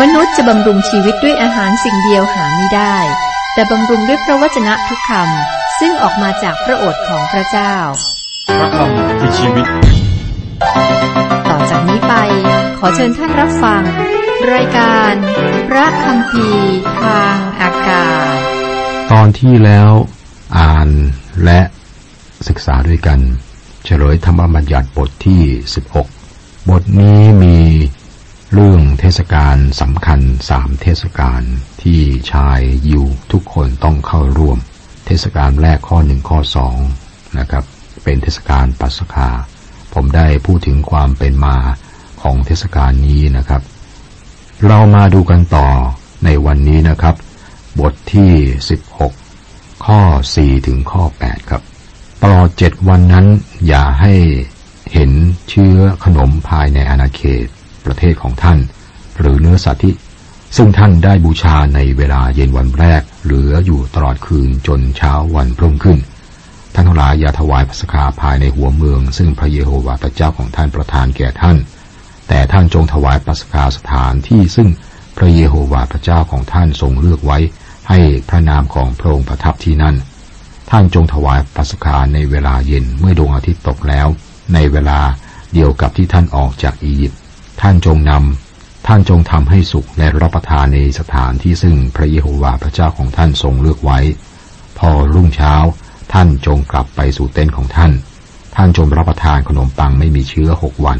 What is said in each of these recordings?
มนุษย์จะบำรุงชีวิตด้วยอาหารสิ่งเดียวหาไม่ได้ แต่บำรุงด้วยพระวจนะทุกคำซึ่งออกมาจากพระโอษฐ์ของพระเจ้า พระคำคือชีวิต ต่อจากนี้ไป ขอเชิญท่านรับฟัง รายการ พระคำพีทางอากาศ ตอนที่แล้วอ่านและศึกษาด้วยกัน เฉลยธรรมบัญญัติบทที่ 16 บทนี้มี เรื่องเทศกาลสำคัญสามเทศกาลที่ชายยิวทุกคนต้องเข้าร่วม เทศกาลแรกข้อหนึ่งข้อสองนะครับ เป็นเทศกาลปัสกา ผมได้พูดถึงความเป็นมาของเทศกาลนี้นะครับ เรามาดูกันต่อในวันนี้นะครับ บทที่16ข้อ4ถึงข้อ8ครับตลอดเจ็ดวันนั้นอย่าให้เห็นเชื้อขนมภายในอาณาเขต ประเทศของท่าน หรือเนื้อสัตว์ที่ซึ่งท่านได้บูชาในเวลาเย็นวันแรก เหลืออยู่ตลอดคืนจนเช้าวันพรุ่งขึ้น ท่านทั้งหลายอย่าถวายพัสคาภายในหัวเมือง ซึ่งพระเยโฮวาห์พระเจ้าของท่านประทานแก่ท่าน แต่ท่านจงถวายปัสคาสถานที่ซึ่งพระเยโฮวาห์พระเจ้าของท่านทรงเลือกไว้ ให้พระนามของพระองค์ประทับที่นั่น ท่านจงถวายปัสคาในเวลาเย็นเมื่อดวงอาทิตย์ตกแล้ว ในเวลาเดียวกับที่ท่านออกจากอียิปต์ ท่านจงนำ ท่านจงทำให้สุกและรับประทานในสถานที่ซึ่งพระเยโฮวาห์พระเจ้าของท่านทรงเลือกไว้ พอรุ่งเช้า ท่านจงกลับไปสู่เต็นท์ของท่าน ท่านจงรับประทานขนมปังไม่มีเชื้อหกวัน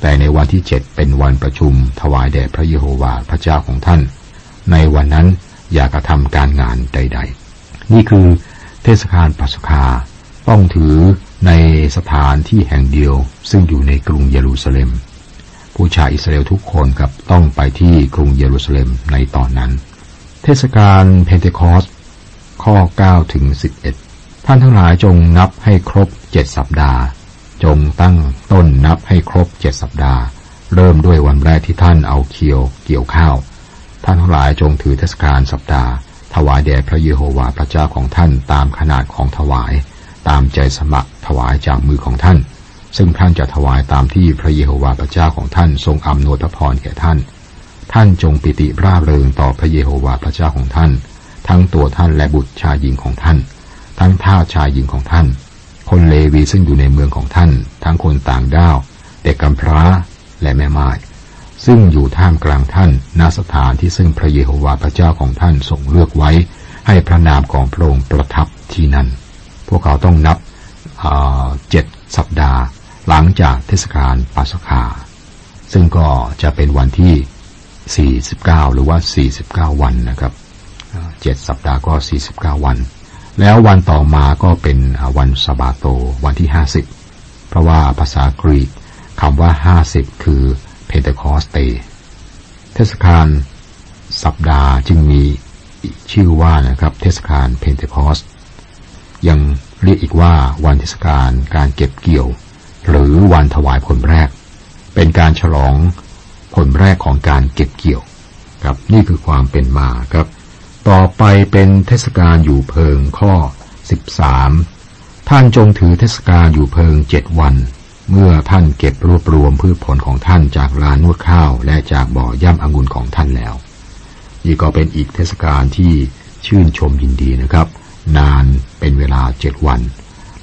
แต่ในวันที่เจ็ดเป็นวันประชุมถวายแด่พระเยโฮวาห์พระเจ้าของท่าน ในวันนั้นอย่ากระทำการงานใด ๆ นี่คือเทศกาลปัสกาต้องถือในสถานที่แห่งเดียวซึ่งอยู่ในกรุงเยรูซาเล็ม ผู้ชายอิสราเอลทุกคนครับต้องไปที่กรุงเยรูซาเล็มในตอนนั้น เทศกาลเพนเทคอสข้อ 9 ถึง 11 ท่านทั้งหลายจงนับให้ครบเจ็ดสัปดาห์ จงตั้งต้นนับให้ครบเจ็ดสัปดาห์ เริ่มด้วยวันแรกที่ท่านเอาเคียวเกี่ยวข้าว ท่านทั้งหลายจงถือเทศกาลสัปดาห์ ถวายแด่พระเยโฮวาห์พระเจ้าของท่านตามขนาดของถวาย ตามใจสมัครถวายจากมือของท่าน ซึ่งท่านจะถวายตามที่พระเยโฮวาห์พระเจ้าของท่านทรงอำนวยพระพรแก่ท่าน ท่านจงปิติร่าเริงต่อพระเยโฮวาห์พระเจ้าของท่าน ทั้งตัวท่านและบุตรชายหญิงของท่าน ทั้งท่าชายหญิงของท่าน คนเลวีซึ่งอยู่ในเมืองของท่าน ทั้งคนต่างด้าวเด็กกำพร้าและแม่ไม้ซึ่งอยู่ท่ามกลางท่านณสถานที่ซึ่งพระเยโฮวาห์พระเจ้าของท่านทรงเลือกไว้ ให้พระนามของพระองค์ประทับที่นั่น พวกเขาต้องนับเจ็ดสัปดาห์ หลังจากเทศกาลปัสกาซึ่งก็จะเป็นวันที่ 49 หรือว่า 49 วันนะครับเจ็ดสัปดาห์ก็ 49 วัน แล้ววันต่อมาก็เป็นวันสบาโตวันที่ 50 เพราะว่าภาษากรีกคำว่า 50 คือเพนเทคอสเตเทศกาลสัปดาห์จึงมีชื่อว่านะครับ เทศกาลเพนเทคอสต์ยังเรียกอีกว่าวันเทศกาลการเก็บเกี่ยว หรือวันถวายผลแรก เป็นการฉลองผลแรกของการเก็บเกี่ยวครับนี่คือความเป็นมาครับ ต่อไปเป็นเทศกาลอยู่เพิงข้อ 13 ท่านจงถือเทศกาลอยู่เพิงเจ็ดวัน เมื่อท่านเก็บรวบรวมพืชผลของท่านจากลานนวดข้าว และจากบ่อย่ำองุ่นของท่านแล้ว นี่ก็เป็นอีกเทศกาลที่ชื่นชมยินดีนะครับ นานเป็นเวลาเจ็ดวัน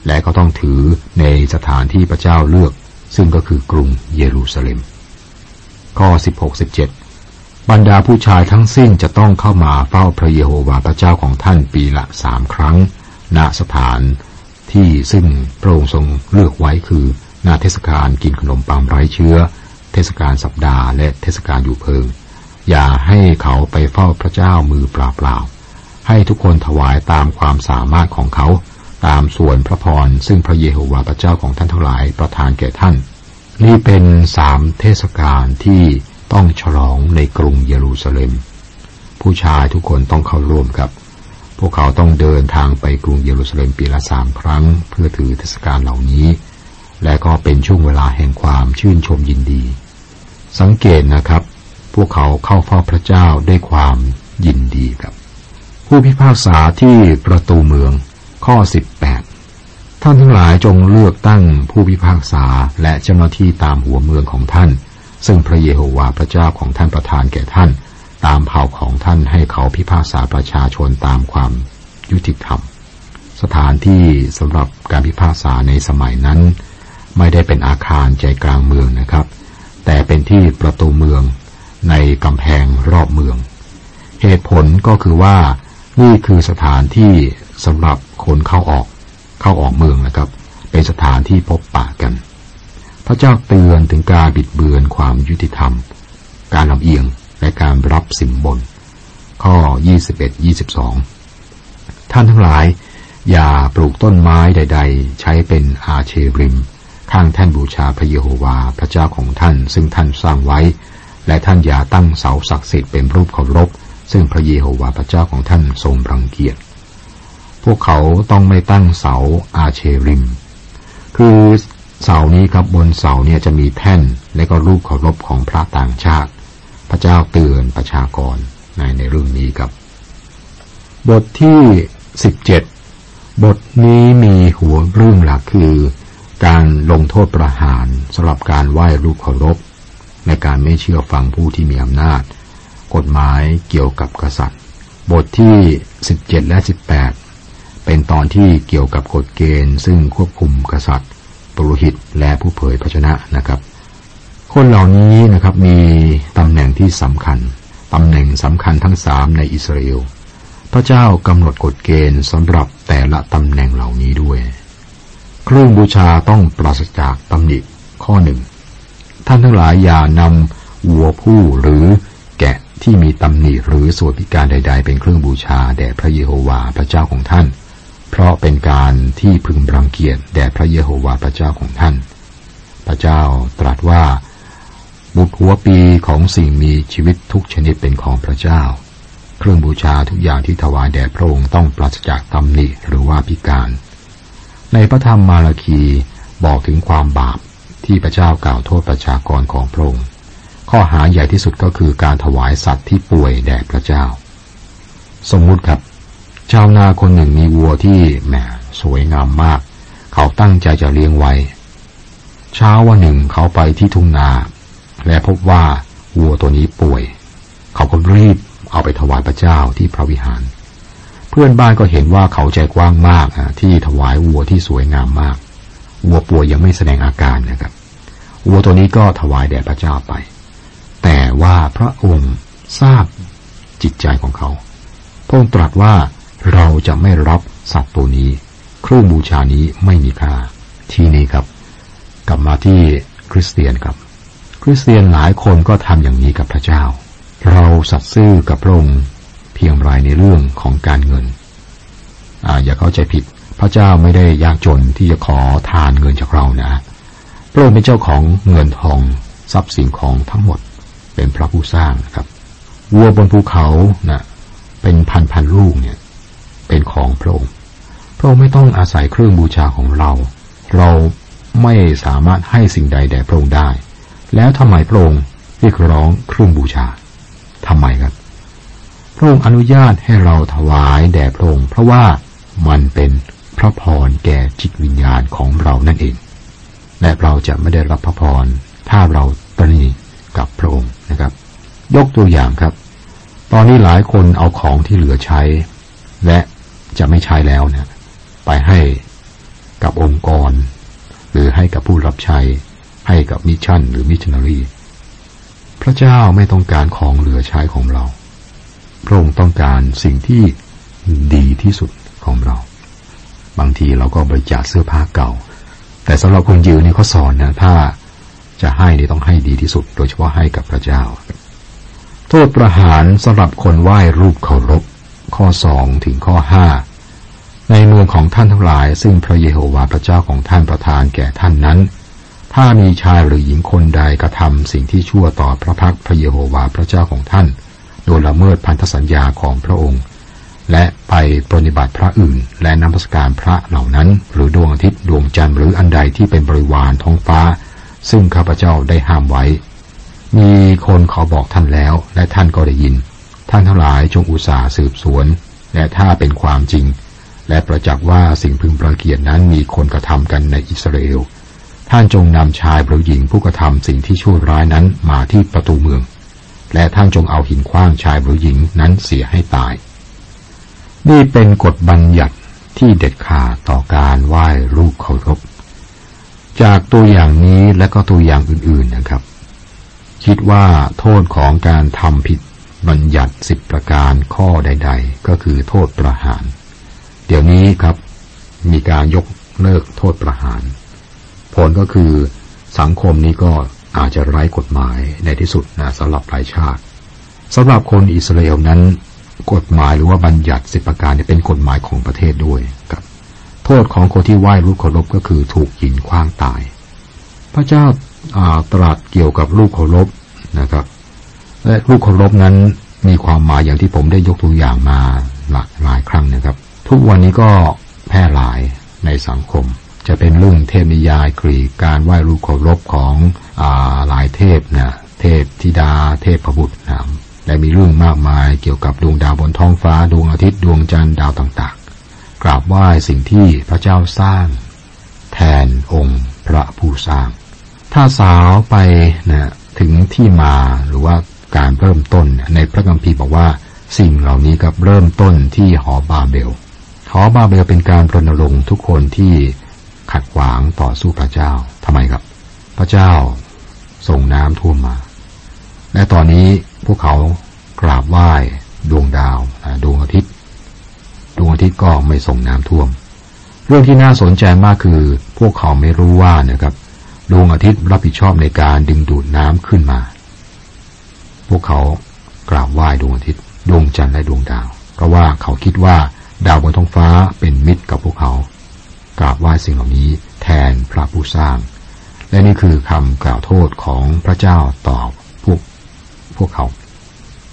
และก็ต้องถือในสถานที่พระเจ้าเลือก ซึ่งก็คือกรุงเยรูซาเล็ม ข้อ 16-17 บรรดาผู้ชายทั้งสิ้นจะต้องเข้ามาเฝ้าพระเยโฮวาห์พระเจ้าของท่านปีละสามครั้ง ณสถานที่ซึ่งพระองค์ทรงเลือกไว้คือณเทศกาลกินขนมปังไร้เชื้อ เทศกาลสัปดาห์และเทศกาลอยู่เพิง อย่าให้เขาไปเฝ้าพระเจ้ามือเปล่าๆให้ทุกคนถวายตามความสามารถของเขา ตามส่วนพระพรซึ่งพระเยโฮวาห์พระเจ้าของท่านทั้งหลายประทานแก่ท่าน นี่เป็นสามเทศกาลที่ต้องฉลองในกรุงเยรูซาเล็ม ผู้ชายทุกคนต้องเข้าร่วมครับ พวกเขาต้องเดินทางไปกรุงเยรูซาเล็มปีละสามครั้ง เพื่อถือเทศกาลเหล่านี้ และก็เป็นช่วงเวลาแห่งความชื่นชมยินดี สังเกตนะครับ พวกเขาเข้าเฝ้าพระเจ้าด้วยความยินดีครับ ผู้พิพากษาที่ประตูเมือง ข้อ 18 ท่านทั้งหลายจงเลือกตั้งผู้พิพากษาและเจ้าหน้าที่ตามหัวเมืองของท่าน ซึ่งพระเยโฮวาห์พระเจ้าของท่านประทานแก่ท่าน ตามเผ่าของท่านให้เขาพิพากษาประชาชนตามความยุติธรรม สถานที่สำหรับการพิพากษาในสมัยนั้น ไม่ได้เป็นอาคารใจกลางเมืองนะครับ แต่เป็นที่ประตูเมืองในกำแพงรอบเมือง เหตุผลก็คือว่านี่คือสถานที่สำหรับ คนเข้าออก เข้าออกเมืองนะครับ เป็นสถานที่พบปะกัน พระเจ้าเตือนถึงการบิดเบือนความยุติธรรม การลำเอียงและการรับสินบน ข้อ 21-22 ท่านทั้งหลาย อย่าปลูกต้นไม้ใด ๆ ใช้เป็นอาเชริม ข้างแท่นบูชาพระเยโฮวาพระเจ้าของท่าน ซึ่งท่านสร้างไว้ และท่านอย่าตั้งเสาศักดิ์สิทธิ์เป็นรูปเคารพซึ่งพระเยโฮวาพระเจ้าของท่านทรงรังเกียจ พวกเขาต้องไม่ตั้งเสาอาเชริม คือเสานี้ครับบนเสาเนี่ยจะมีแท่นและก็รูปเคารพของพระต่างชาติ พระเจ้าเตือนประชากรในในเรื่องนี้ครับ บทที่สิบเจ็ดบทนี้มีหัวเรื่องหลักคือ การลงโทษประหารสำหรับการไหว้รูปเคารพ ในการไม่เชื่อฟังผู้ที่มีอำนาจ กฎหมายเกี่ยวกับกษัตริย์ บทที่สิบเจ็ดและสิบแปด เป็นตอนที่เกี่ยวกับกฎเกณฑ์ ซึ่งควบคุมกษัตริย์ ปุโรหิตและผู้เผยพระชนะนะครับ คนเหล่านี้นะครับมีตำแหน่งที่สำคัญตำแหน่งสำคัญทั้งสามในอิสราเอลพระเจ้ากำหนดกฎเกณฑ์สำหรับแต่ละตำแหน่งเหล่านี้ด้วย เครื่องบูชาต้องปราศจากตำหนิข้อหนึ่งท่านทั้งหลายอย่านำวัวผู้หรือแกะที่มีตำหนิหรือส่วนพิการใด ๆ เป็นเครื่องบูชาแด่พระเยโฮวาห์พระเจ้าของท่าน เพราะเป็นการที่พึงรังเกียจแด่พระเยโฮวาห์พระเจ้าของท่าน พระเจ้าตรัสว่าบุตรหัวปีของสิ่งมีชีวิตทุกชนิดเป็นของพระเจ้า เครื่องบูชาทุกอย่างที่ถวายแด่พระองค์ต้องปราศจากตำหนิหรือว่าพิการ ในพระธรรมมาราคีบอกถึงความบาปที่พระเจ้ากล่าวโทษประชากรของพระองค์ ข้อหาใหญ่ที่สุดก็คือการถวายสัตว์ที่ป่วยแด่พระเจ้า สมมุติครับ ชาวนาคนหนึ่งมีวัวที่แหมสวยงามมาก เขาตั้งใจจะเลี้ยงไว้ เช้าวันหนึ่งเขาไปที่ทุ่งนา และพบว่าวัวตัวนี้ป่วย เขาก็รีบเอาไปถวายพระเจ้าที่พระวิหาร เพื่อนบ้านก็เห็นว่าเขาใจกว้างมากที่ถวายวัวที่สวยงามมาก วัวป่วยยังไม่แสดงอาการนะครับวัวตัวนี้ก็ถวายแด่พระเจ้าไป แต่ว่าพระองค์ทราบจิตใจของเขาพระองค์ตรัสว่า เราจะไม่รับสัตว์ตัวนี้ เครื่องบูชานี้ไม่มีค่า ที่นี้ครับ กลับมาที่คริสเตียนครับ คริสเตียนหลายคนก็ทำอย่างนี้กับพระเจ้า เราสัตย์ซื่อกับพระองค์เพียงไรในเรื่องของการเงินอ่าอย่าเข้าใจผิด พระเจ้าไม่ได้ยากจนที่จะขอทานเงินจากเรานะ พระองค์เป็นเจ้าของเงินทองทรัพย์สินของทั้งหมด เป็นพระผู้สร้างครับวัวบนภูเขาน่ะเป็นพันพันลูกเนี่ย เป็นของพระองค์พระองค์ไม่ต้องอาศัยเครื่องบูชาของเรา เราไม่สามารถให้สิ่งใดแด่พระองค์ได้ แล้วทำไมพระองค์เรียกร้องเครื่องบูชาทำไมครับพระองค์อนุญาตให้เราถวายแด่พระองค์เพราะว่ามันเป็นพระพรแก่จิตวิญญาณของเรานั่นเอง และเราจะไม่ได้รับพระพรถ้าเราตระหนี่กับพระองค์นะครับ ยกตัวอย่างครับ ตอนนี้หลายคนเอาของที่เหลือใช้ และ จะไม่ใช้แล้วนะไปให้กับองค์กร หรือให้กับผู้รับใช้ ให้กับมิชชั่นหรือมิชชันนารีพระเจ้าไม่ต้องการของเหลือใช้ของเรา พระองค์ต้องการสิ่งที่ดีที่สุดของเรา บางทีเราก็บริจาคเสื้อผ้าเก่า แต่สำหรับคนยืนนี่เขาสอนนะถ้าจะให้นี่ต้องให้ดีที่สุด โดยเฉพาะให้กับพระเจ้า โทษประหารสำหรับคนไหว้รูปเคารพ ข้อสองถึงข้อห้าในเมืองของท่านทั้งหลาย ซึ่งพระเยโฮวาห์พระเจ้าของท่านประทานแก่ท่านนั้น ถ้ามีชายหรือหญิงคนใดกระทำสิ่งที่ชั่วต่อพระพักพระเยโฮวาห์พระเจ้าของท่าน โดยละเมิดพันธสัญญาของพระองค์ และไปปฏิบัติพระอื่น และนมัสการพระเหล่านั้น หรือดวงอาทิตย์ดวงจันทร์หรืออันใดที่เป็นบริวารท้องฟ้า ซึ่งข้าพเจ้าได้ห้ามไว้ มีคนขอบอกท่านแล้ว และท่านก็ได้ยิน ท่านทั้งหลายจงอุตส่าห์สืบสวน และถ้าเป็นความจริง และประจักษ์ว่าสิ่งพึงประเกียรนั้นมีคนกระทำกันในอิสราเอล ท่านจงนำชายหรือหญิงผู้กระทำสิ่งที่ชั่วร้ายนั้นมาที่ประตูเมือง และท่านจงเอาหินคว้างชายหรือหญิงนั้นเสียให้ตาย นี่เป็นกฎบัญญัติที่เด็ดขาดต่อการไหว้รูปเคารพ จากตัวอย่างนี้และก็ตัวอย่างอื่นๆนะครับ คิดว่าโทษของการทำผิด บัญญัติสิบประการข้อใด ๆ ก็คือโทษประหาร เดี๋ยวนี้ครับ มีการยกเลิกโทษประหาร ผลก็คือสังคมนี้ก็อาจจะไร้กฎหมายในที่สุดนะสำหรับหลายชาติสำหรับคนอิสราเอลนั้น กฎหมายหรือว่าบัญญัติสิบประการเป็นกฎหมายของประเทศด้วยครับ โทษของคนที่ไหว้รูปเคารพก็คือถูกหินคว้างตาย พระเจ้าตรัสเกี่ยวกับรูปเคารพนะครับ และรูปเคารพนั้นมีความหมายอย่างที่ผมได้ยกตัวอย่างมาหลายหลายครั้งนะครับ ทุกวันนี้ก็แพร่หลายในสังคม จะเป็นเรื่องเทพนิยายกรีกการไหว้รูปเคารพของอาหลายเทพนะเทพธิดา เทพพบุตรนะและมีเรื่องมากมายเกี่ยวกับดวงดาวบนท้องฟ้าดวงอาทิตย์ดวงจันทร์ดาวต่างๆ กราบไหว้สิ่งที่พระเจ้าสร้าง แทนองค์พระผู้สร้าง ถ้าสาวไปนะถึงที่มาหรือว่า การเริ่มต้นในพระคัมภีร์บอกว่า สิ่งเหล่านี้กับเริ่มต้นที่หอบาเบล หอบาเบลเป็นการรณรงค์ทุกคนที่ขัดขวางต่อสู้พระเจ้าทำไมครับ พระเจ้าส่งน้ำท่วมมา และตอนนี้พวกเขากราบไหว้ดวงดาวดวงอาทิตย์ดวงอาทิตย์ก็ไม่ส่งน้ำท่วม เรื่องที่น่าสนใจมากคือ พวกเขาไม่รู้ว่านะครับดวงอาทิตย์รับผิดชอบในการดึงดูดน้ำขึ้นมา พวกเขากราบไหว้ดวงอาทิตย์ดวงจันทร์และดวงดาว เพราะว่าเขาคิดว่าดาวบนท้องฟ้าเป็นมิตรกับพวกเขา กราบไหว้สิ่งเหล่านี้แทนพระผู้สร้าง และนี่คือคำกล่าวโทษของพระเจ้าต่อพวกพวกเขา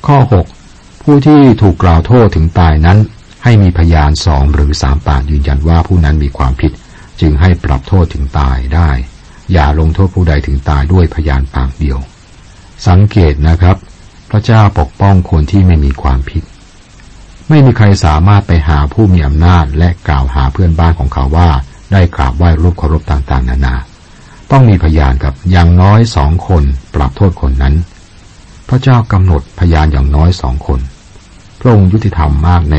ข้อ 6 ผู้ที่ถูกกล่าวโทษถึงตายนั้น ให้มีพยานสองหรือสามปากยืนยันว่าผู้นั้นมีความผิด จึงให้ปรับโทษถึงตายได้ อย่าลงโทษผู้ใดถึงตายด้วยพยานปากเดียว สังเกตนะครับ พระเจ้าปกป้องคนที่ไม่มีความผิด ไม่มีใครสามารถไปหาผู้มีอำนาจและกล่าวหาเพื่อนบ้านของเขาว่า ได้กราบไหว้รูปเคารพต่างๆ นานา ต้องมีพยานกับอย่างน้อยสองคนปรับโทษคนนั้น พระเจ้ากำหนดพยานอย่างน้อยสองคน พระองค์ยุติธรรมมากใน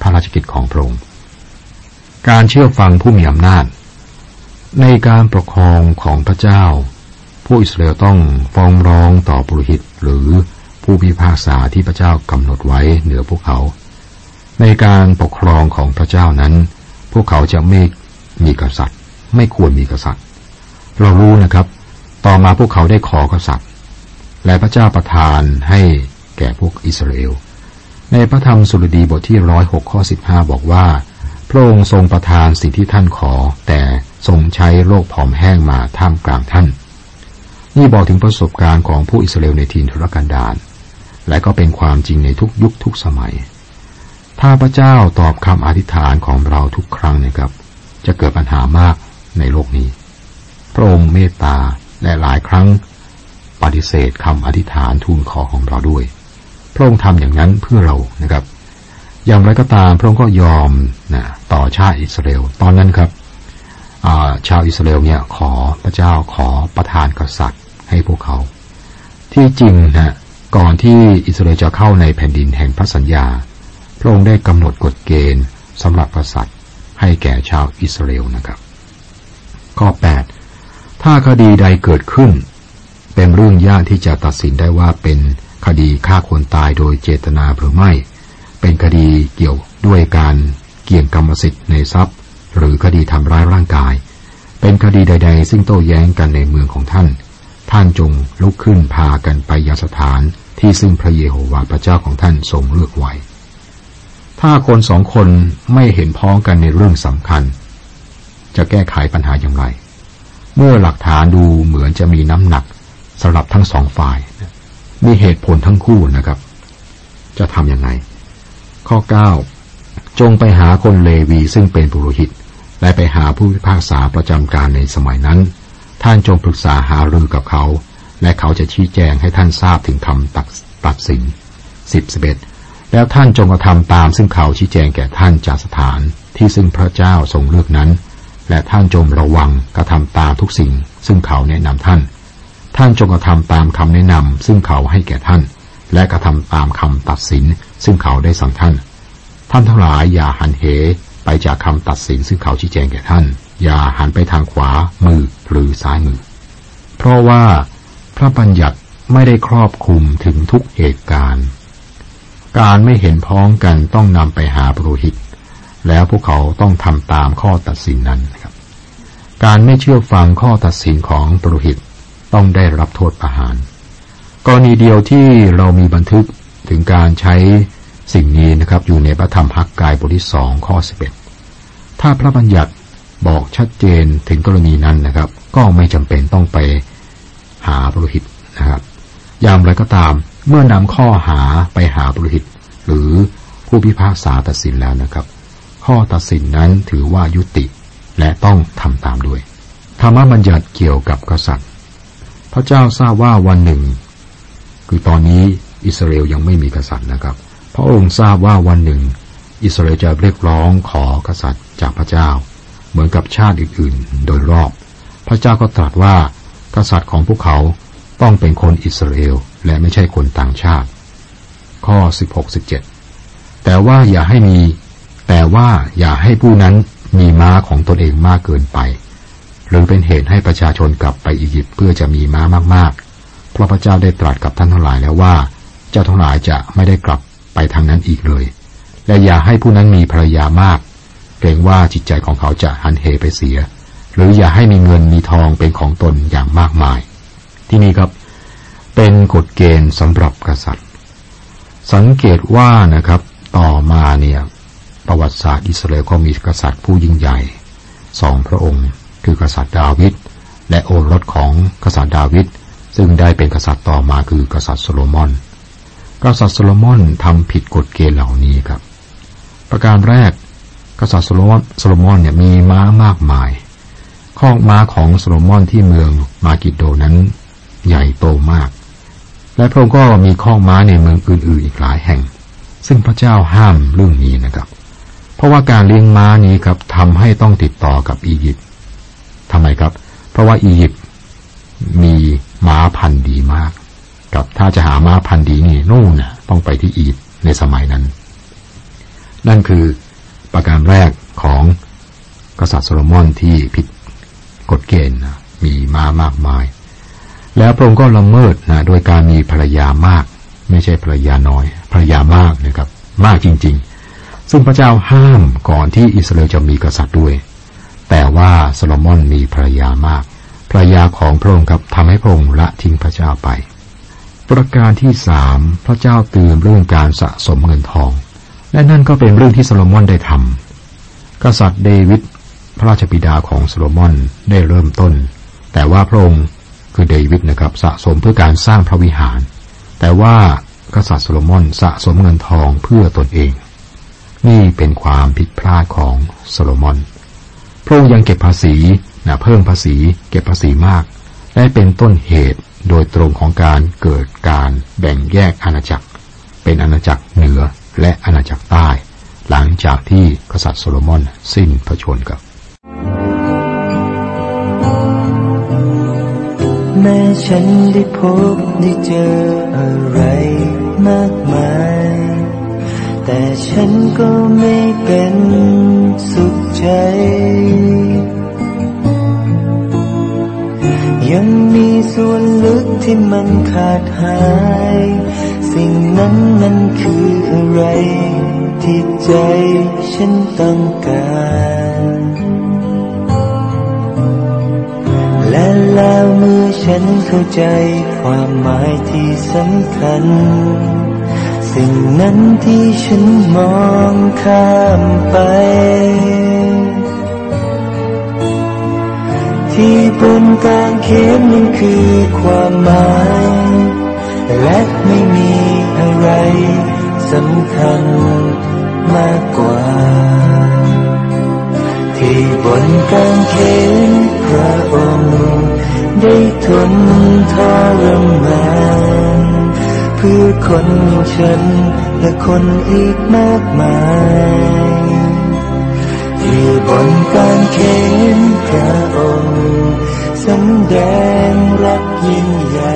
พระราชกิจของพระองค์ การเชื่อฟังผู้มีอำนาจ ในการปกครองของพระเจ้า ผู้อิสราเอลต้องฟ้องร้องต่อปุโรหิตหรือผู้พิพากษาที่พระเจ้ากำหนดไว้เหนือพวกเขา ในการปกครองของพระเจ้านั้น พวกเขาจะไม่มีกษัตริย์ ไม่ควรมีกษัตริย์ เรารู้นะครับ ต่อมาพวกเขาได้ขอกษัตริย์ และพระเจ้าประทานให้แก่พวกอิสราเอล ในพระธรรมสุรดีบทที่ร้อยหกข้อสิบห้าบอกว่า พระองค์ทรงประทานสิ่งที่ท่านขอ แต่ทรงใช้โรคผอมแห้งมาท่ามกลางท่าน นี่บอกถึงประสบการณ์ของผู้อิสราเอลในทีนทุรกันดารและก็เป็นความจริงในทุกยุคทุกสมัย ถ้าพระเจ้าตอบคำอธิษฐานของเราทุกครั้งนะครับ จะเกิดปัญหามากในโลกนี้ พระองค์เมตตาและหลายครั้งปฏิเสธคำอธิษฐานทูลขอของเราด้วย พระองค์ทำอย่างนั้นเพื่อเรานะครับ อย่างไรก็ตามพระองค์ก็ยอมนะต่อชาติอิสราเอลตอนนั้นครับชาวอิสราเอลเนี่ยขอพระเจ้าขอประทานกษัตริย์ ให้พวกเขา ที่จริงนะก่อนที่อิสราเอลจะเข้าในแผ่นดินแห่งพระสัญญา พระองค์ได้กำหนดกฎเกณฑ์สำหรับกษัตริย์ให้แก่ชาวอิสราเอลนะครับ ข้อ 8 ถ้าคดีใดเกิดขึ้น เป็นเรื่องยากที่จะตัดสินได้ว่าเป็นคดีฆ่าคนตายโดยเจตนาหรือไม่ เป็นคดีเกี่ยวด้วยการเกี่ยงกรรมสิทธิ์ในทรัพย์ หรือคดีทำร้ายร่างกาย เป็นคดีใด ๆ ซึ่งโต้แย้งกันในเมืองของท่าน ท่านจงลุกขึ้นพากันไปยาสถานที่ซึ่งพระเยโฮวาห์พระเจ้าของท่านทรงเลือกไว้ ถ้าคนสองคนไม่เห็นพ้องกันในเรื่องสำคัญ จะแก้ไขปัญหาอย่างไร เมื่อหลักฐานดูเหมือนจะมีน้ำหนักสำหรับทั้งสองฝ่าย มีเหตุผลทั้งคู่นะครับ จะทำยังไง ข้อ 9 จงไปหาคนเลวีซึ่งเป็นปุโรหิต และไปหาผู้พิพากษาประจำการในสมัยนั้น ท่านจงปรึกษาหารือกับเขา และเขาจะชี้แจงให้ท่านทราบถึงคำตัดตัดสินสิบสิบเอ็ดแล้วท่านจงกระทำตามซึ่งเขาชี้แจงแก่ท่านจากสถานที่ซึ่งพระเจ้าทรงเลือกนั้น และท่านจงระวังกระทำตามทุกสิ่ง ซึ่งเขาแนะนำท่าน ท่านจงกระทำตามคำแนะนำซึ่งเขาให้แก่ท่าน และกระทำตามคำตัดสิน ซึ่งเขาได้สั่งท่าน ท่านทั้งหลายอย่าหันเหไปจากคำตัดสินซึ่งเขาชี้แจงแก่ท่าน อย่าหันไปทางขวามือหรือซ้ายมือ เพราะว่าพระบัญญัติไม่ได้ครอบคลุมถึงทุกเหตุการณ์ การไม่เห็นพ้องกันต้องนำไปหาปรหิต แล้วพวกเขาต้องทำตามข้อตัดสินนั้นครับ การไม่เชื่อฟังข้อตัดสินของปรหิตต้องได้รับโทษประหาร กรณีเดียวที่เรามีบันทึกถึงการใช้สิ่งนี้นะครับอยู่ในพระธรรมฮักกายบทที่สองข้อสิบเอ็ดถ้าพระบัญญัติ บอกชัดเจนถึงกรณีนั้นนะครับ ก็ไม่จำเป็นต้องไปหาปรหิตนะครับ อย่างไรก็ตามเมื่อนำข้อหาไปหาบริหิต หรือผู้พิพากษาตัดสินแล้วนะครับ ข้อตัดสินนั้นถือว่ายุติและต้องทำตามด้วย ธรรมบัญญัติเกี่ยวกับกษัตริย์ พระเจ้าทราบว่าวันหนึ่ง คือตอนนี้อิสราเอลยังไม่มีกษัตริย์นะครับ พระองค์ทราบว่าวันหนึ่ง อิสราเอลจะเรียกร้องขอกษัตริย์จากพระเจ้า เหมือนกับชาติอื่นๆ โดยรอบ พระเจ้าก็ตรัสว่า กษัตริย์ของพวกเขาต้องเป็นคนอิสราเอลและไม่ใช่คนต่างชาติ ข้อ 16-17 แต่ว่าอย่าให้มี แต่ว่าอย่าให้ผู้นั้นมีม้าของตนเองมากเกินไป หรือเป็นเหตุให้ประชาชนกลับไปอียิปต์เพื่อจะมีม้ามากๆ เพราะพระเจ้าได้ตรัสกับท่านทั้งหลายแล้วว่า เจ้าทั้งหลายจะไม่ได้กลับไปทางนั้นอีกเลย และอย่าให้ผู้นั้นมีภรรยามากเก รงว่าจิตใจของเขาจะหันเหไปเสีย หรืออย่าให้มีเงินมีทองเป็นของตนอย่างมากมาย ที่นี่ครับ เป็นกฎเกณฑ์สำหรับกษัตริย์ สังเกตว่านะครับ ต่อมาเนี่ยประวัติศาสตร์อิสราเอลก็มีกษัตริย์ผู้ยิ่งใหญ่สองพระองค์ คือกษัตริย์ดาวิดและโอรสของกษัตริย์ดาวิดซึ่งได้เป็นกษัตริย์ต่อมาคือกษัตริย์โซโลมอน กษัตริย์โซโลมอนทำผิดกฎเกณฑ์เหล่านี้ครับ ประการแรก กษัตริย์โซโลมอนโซโลมอนเนี่ยมีม้ามากมายคอกม้าของโซโลมอนที่เมืองเมกิดโดนั้นใหญ่โตมาก และพระองค์ก็มีคอกม้าในเมืองอื่น ๆ อีกหลายแห่ง ซึ่งพระเจ้าห้ามเรื่องนี้นะครับ เพราะว่าการเลี้ยงม้านี้ครับทำให้ต้องติดต่อกับอียิปต์ทำไมครับ เพราะว่าอียิปต์มีม้าพันธุ์ดีมากกับถ้าจะหาม้าพันธุ์ดีนี่นู่นนะต้องไปที่อียิปต์ในสมัยนั้น นั่นคือ ประการแรกของกษัตริย์โซโลมอนที่ผิดกฎเกณฑ์นะมีมามากมาย แล้วพระองค์ก็ละเมิดนะโดยการมีภรรยามาก ไม่ใช่ภรรยาน้อย ภรรยามากนะครับ มากจริง ๆ ซึ่งพระเจ้าห้ามก่อนที่อิสราเอลจะมีกษัตริย์ด้วย แต่ว่าโซโลมอนมีภรรยามาก ภรรยาของพระองค์ครับทำให้พระองค์ละทิ้งพระเจ้าไป ประการที่สามพระเจ้าเตือนเรื่องการสะสมเงินทอง และนั่นก็เป็นเรื่องที่โซโลมอนได้ทำกษัตริย์เดวิดพระราชบิดาของโซโลมอนได้เริ่มต้น แต่ว่าพระองค์คือเดวิดนะครับสะสมเพื่อการสร้างพระวิหาร แต่ว่ากษัตริย์โซโลมอนสะสมเงินทองเพื่อตนเอง นี่เป็นความผิดพลาดของโซโลมอน พระองค์ยังเก็บภาษีนะเพิ่มภาษี เก็บภาษีมาก และเป็นต้นเหตุโดยตรงของการเกิดการแบ่งแยกอาณาจักร เป็นอาณาจักรเหนือ และอาณาจักรใต้ หลังจากที่กษัตริย์โซโลมอนสิ้นพระชนกับ แม้ฉันได้พบได้เจออะไรมากมาย แต่ฉันก็ไม่เป็นสุขใจ ยังมีส่วนลึกที่มันขาดหาย สิ่งนั้นมันคืออะไร ที่ใจฉันต้องการ และแล้วเมื่อฉันเข้าใจความหมายที่สำคัญ สิ่งนั้นที่ฉันมองข้ามไปที่บนกางเขนนั้นคือความหมาย และ สำคัญมากกว่า ที่บนกางเขนพระองค์ ได้ทนทรมานเพื่อคนอย่างฉันและคนอีกมากมายทอยู่บนการเขนพระองค์สำแดงรักยิ่งใหญ่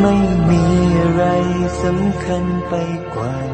ไม่มีอะไร สำคัญไปกว่านี้